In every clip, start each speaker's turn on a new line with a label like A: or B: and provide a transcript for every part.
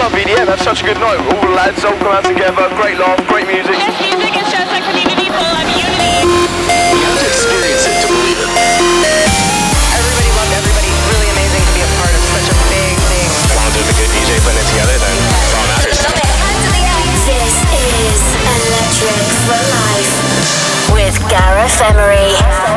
A: Club EDM, had such a good night. All the lads all come out together, great laugh, great music.
B: Yes, music is just a community full of unity.
C: You have to experience it to believe it.
D: Everybody loved everybody. It's Really amazing to be a part of such a big thing.
C: As long as there's a good DJ putting it together, then that's all that matters.
E: This is Electric for Life with Gareth Emery.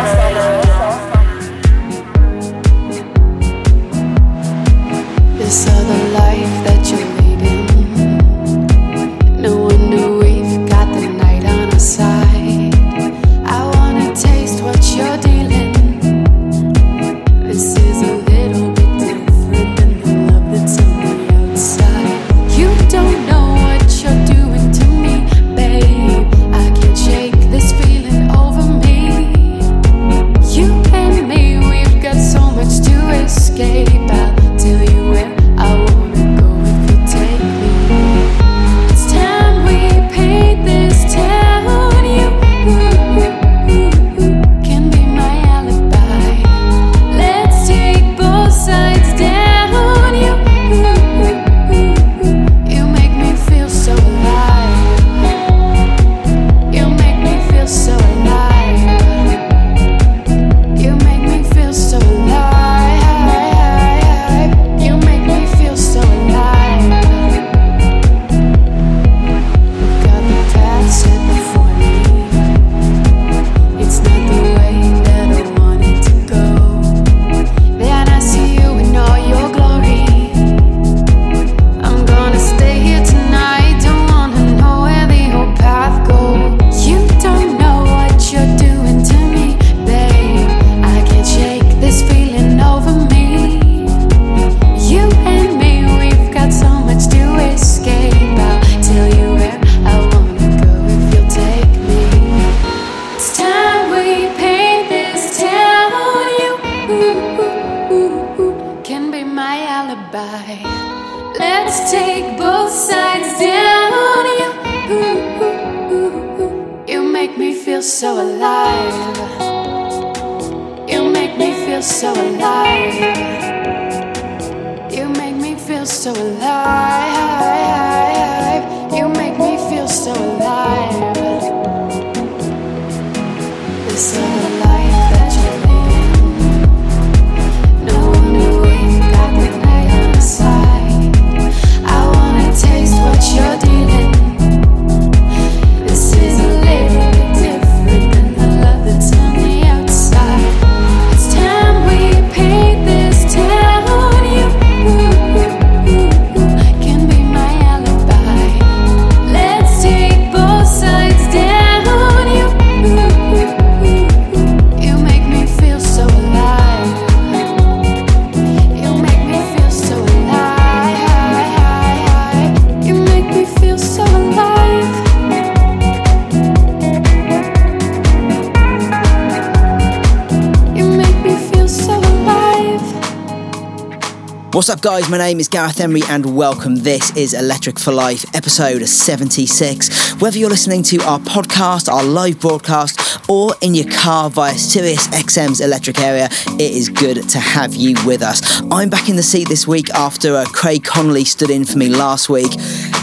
F: Name is Gareth Emery, and welcome. This is Electric for Life, episode 76. Whether you're listening to our podcast, our live broadcast, or in your car via Sirius XM's electric area, it is good to have you with us. I'm back in the seat this week after uh, Craig Connelly stood in for me last week,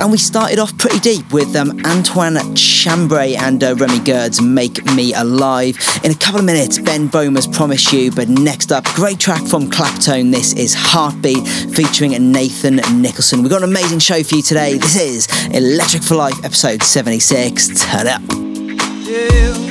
F: and we started off pretty deep with um, Antoine Chambray and uh, Remy Gerd's Make Me Alive. In a couple of minutes, Ben Böhmer's Promise You, but next up, great track from Claptone. This is Heartbeat featuring Nathan Nicholson. We've got an amazing show for you today. This is Electric for Life, episode 76. Turn up.
G: Should've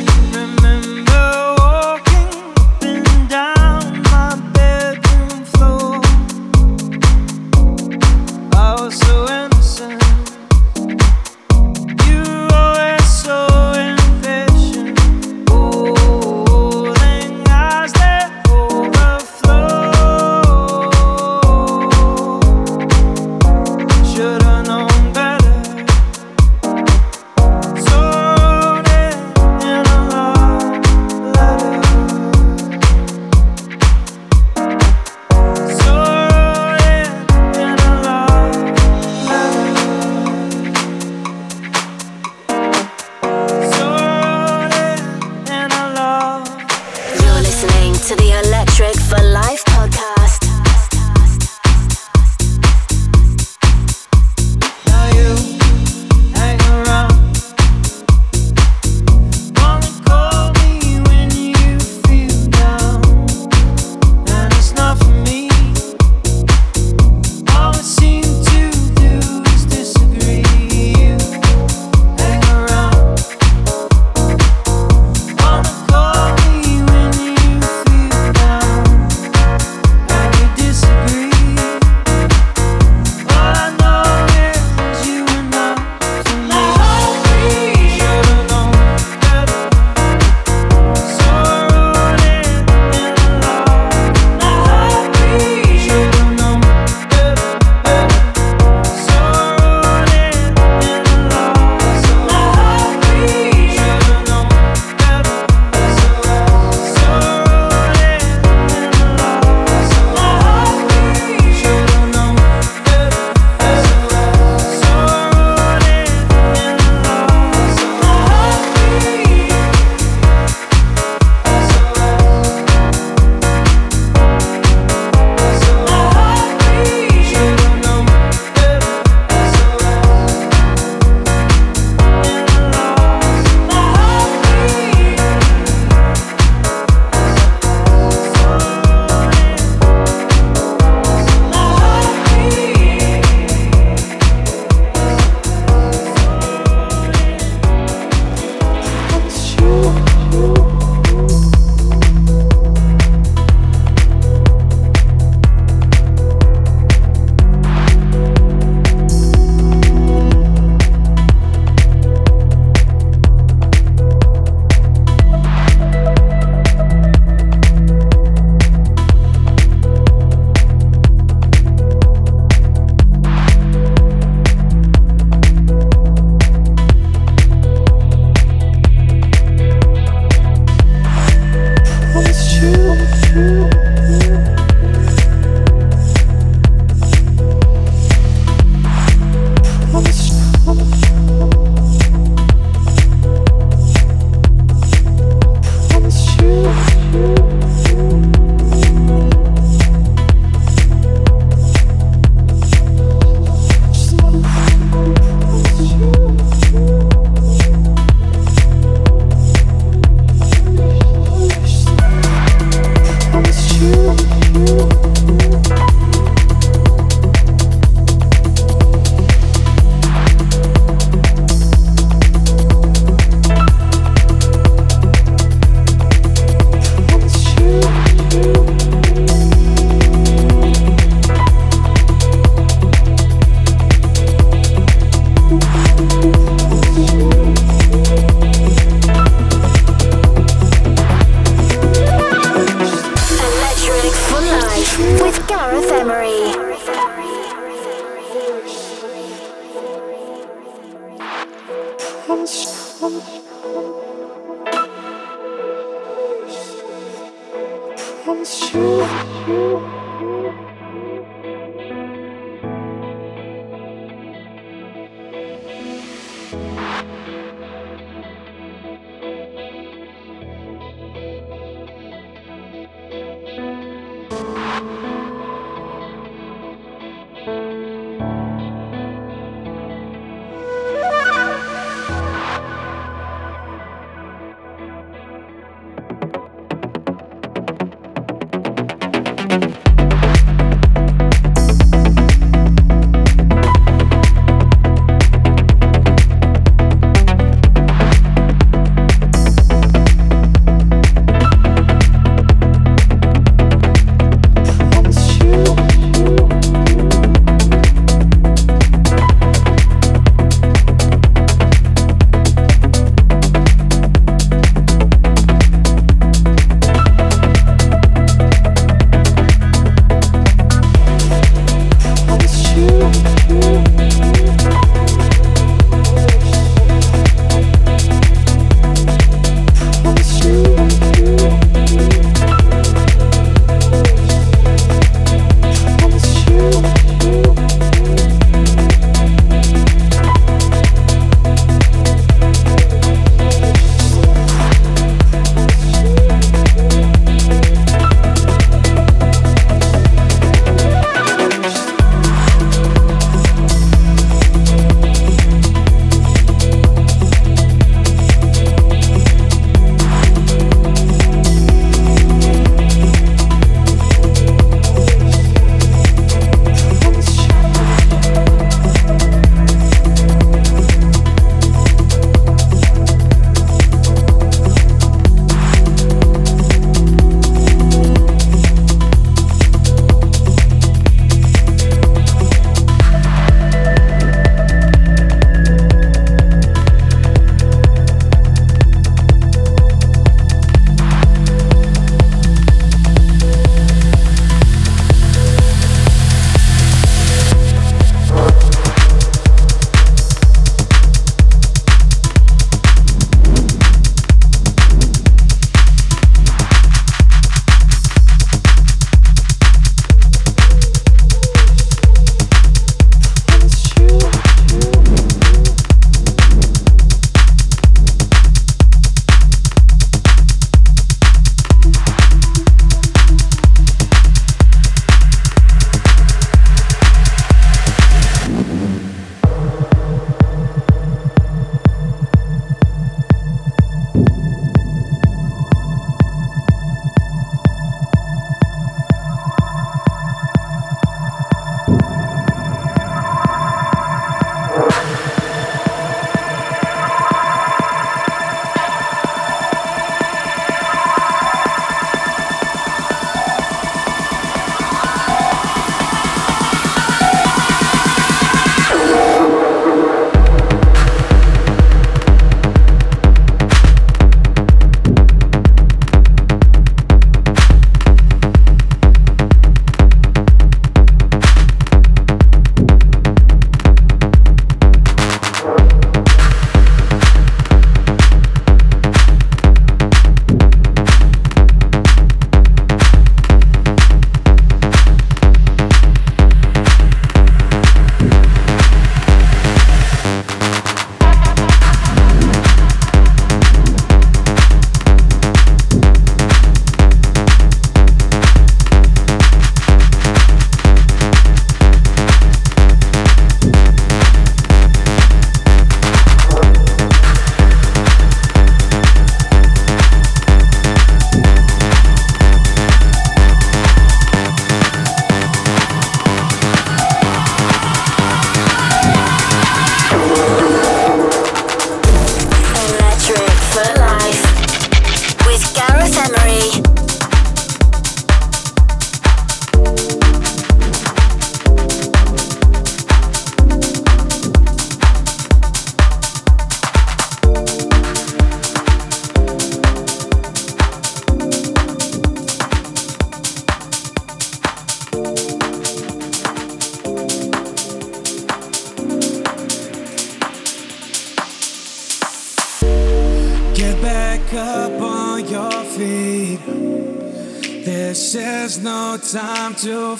G: time to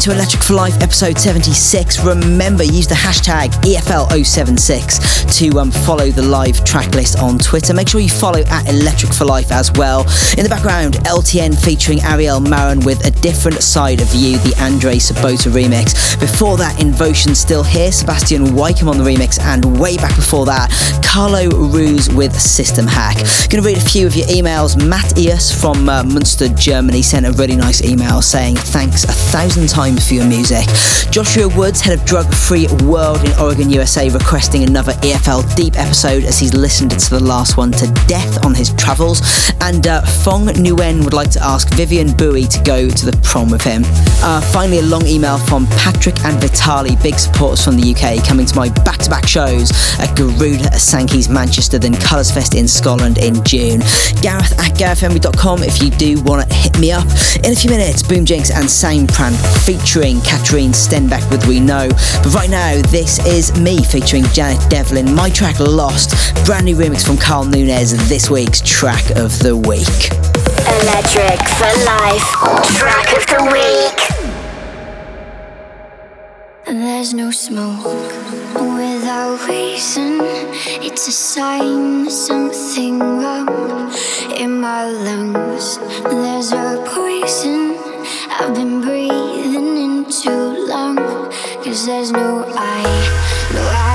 F: to Electric for Life episode 76. Remember, use the hashtag E EFL076 to um, follow the live track list on Twitter. Make sure you follow at Electric for Life as well. In the background, LTN featuring Ariel Marin with A Different Side of You, the Andre Sobota remix. Before that, Invotion still here, Sebastian Weikum on the remix, and way back before that, Carlo Ruse with System Hack. Going to read a few of your emails. Matt Eus from uh, Munster, Germany sent a really nice email saying thanks a thousand times for your music. Joshua Woods, head of Drug Free World in Oregon, USA, requesting another EFL Deep episode as he's listened to the last one to death on his travels. And uh, Fong Nguyen would like to ask Vivian Bowie to go to the prom with him. Uh, finally, a long email from Patrick and Vitali, big supporters from the UK, coming to my back to back shows at Garuda Sankey's Manchester, then Colours Fest in Scotland in June. Gareth at garethemery.com if you do want to hit me up. In a few minutes, Boom Jinx and Soundprank featuring Katrine Stenbekk with We Know. But right now, this is me featuring Janet Devlin, my track Lost, brand new remix from Carl Nunes, this week's track of the week.
E: Electric for life. Track of the week.
H: There's no smoke without reason. It's a sign there's something wrong in my lungs. There's a poison I've been breathing in too long. Cause there's no I, no I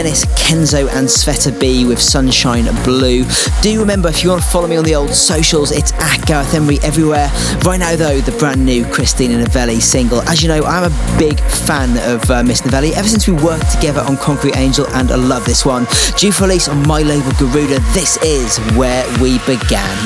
I: Denis Kenzo and Sveta B with Sunshine Blue. Do remember if you want to follow me on the old socials, it's at Gareth Emery everywhere. Right now, though, the brand new Christina Novelli single. As you know, I'm a big fan of uh, Miss Novelli ever since we worked together on Concrete Angel, and I love this one. Due for release on my label Garuda, this is where we began.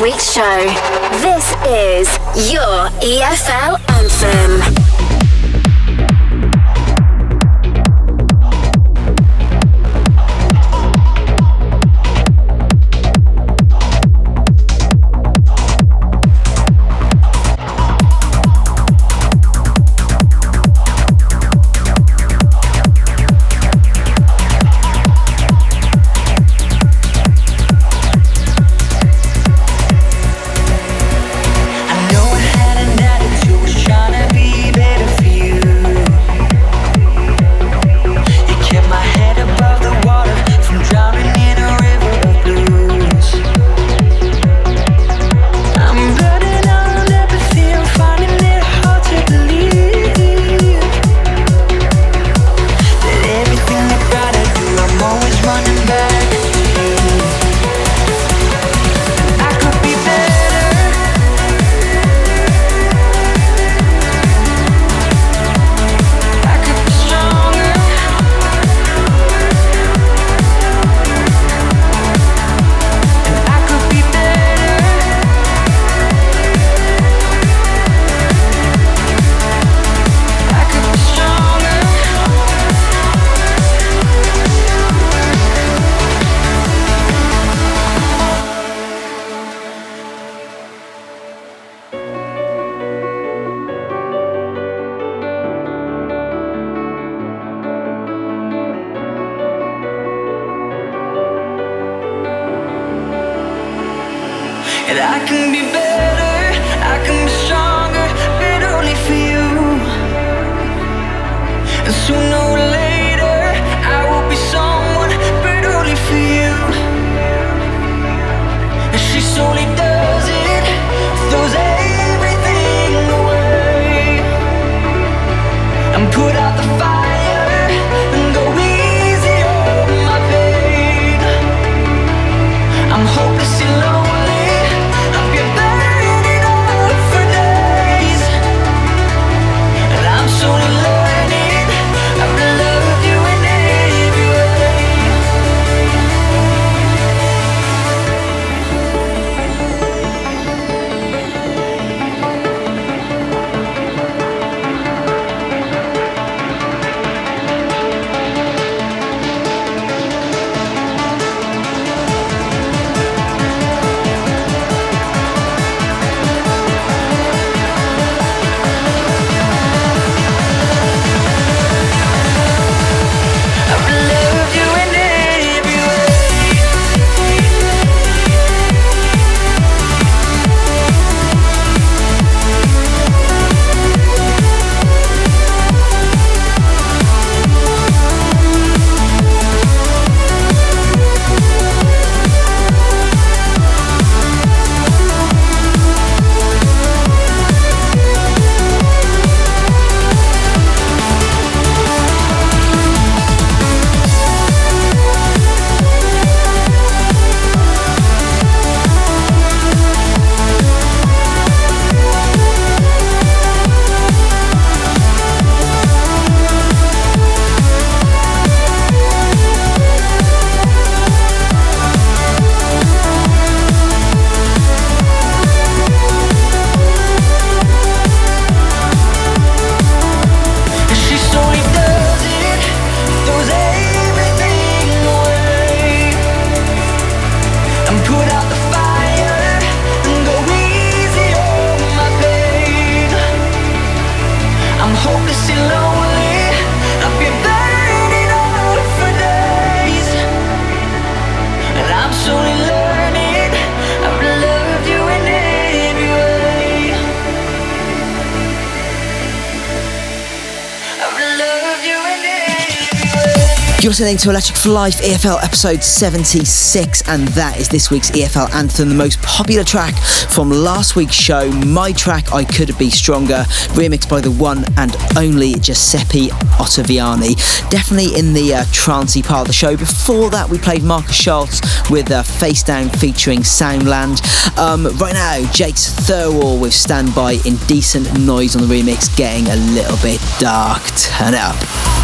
J: Week's show.
F: Listening to Electric for Life EFL episode 76, and that is this week's EFL anthem, the most popular track from last week's show, My Track I Could Be Stronger, remixed by the one and only Giuseppe Ottaviani. Definitely in the uh, trancey part of the show. Before that, we played Markus Schulz with uh, Face Down featuring Soundland. Um, right now, Jake's Thirlwall with Standby Indecent Noise on the remix, getting a little bit dark. Turn up.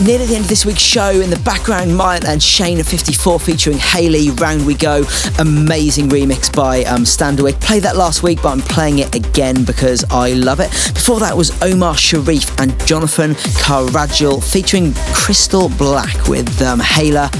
F: Nearly the end of this week's show, in the background, Myon and Shane at 54 featuring Haley, Round We Go. Amazing remix by um, Standerwick. Played that last week, but I'm playing it again because I love it. Before that was Omar Sharif and Jonathan Carragel featuring Crystal Black with um, Hala.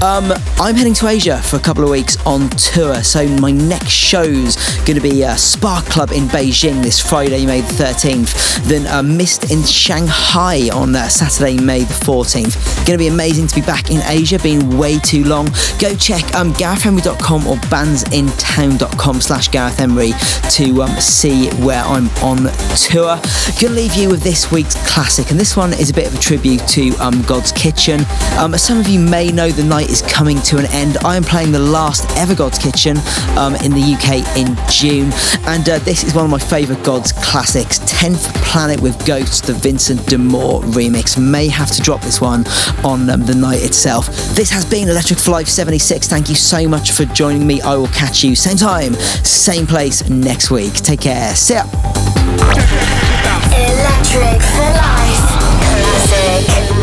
F: Um, I'm heading to Asia for a couple of weeks on tour, so my next show's going to be uh, Spark Club in Beijing this Friday, May the 13th. Then uh, Mist in Shanghai on uh, Saturday, May the 14th. Going to be amazing to be back in Asia, been way too long. Go check um, GarethEmery.com or bandsintown.com slash Gareth Emery to um, see where I'm on tour. Going to leave you with this week's classic, and this one is a bit of a tribute to um, God's Kitchen. Um, some of you may know, the night is coming to an end. I am playing the last ever God's Kitchen um, in the UK in June, and uh, this is one of my favourite God's classics 10th Planet with Ghosts, the Vincent de Moor remix. May have to drop this one on um, the night itself. This has been Electric for Life 76. Thank you so much for joining me. I will catch you same time, same place next week. Take care. See ya.
E: Electric for life. Classic.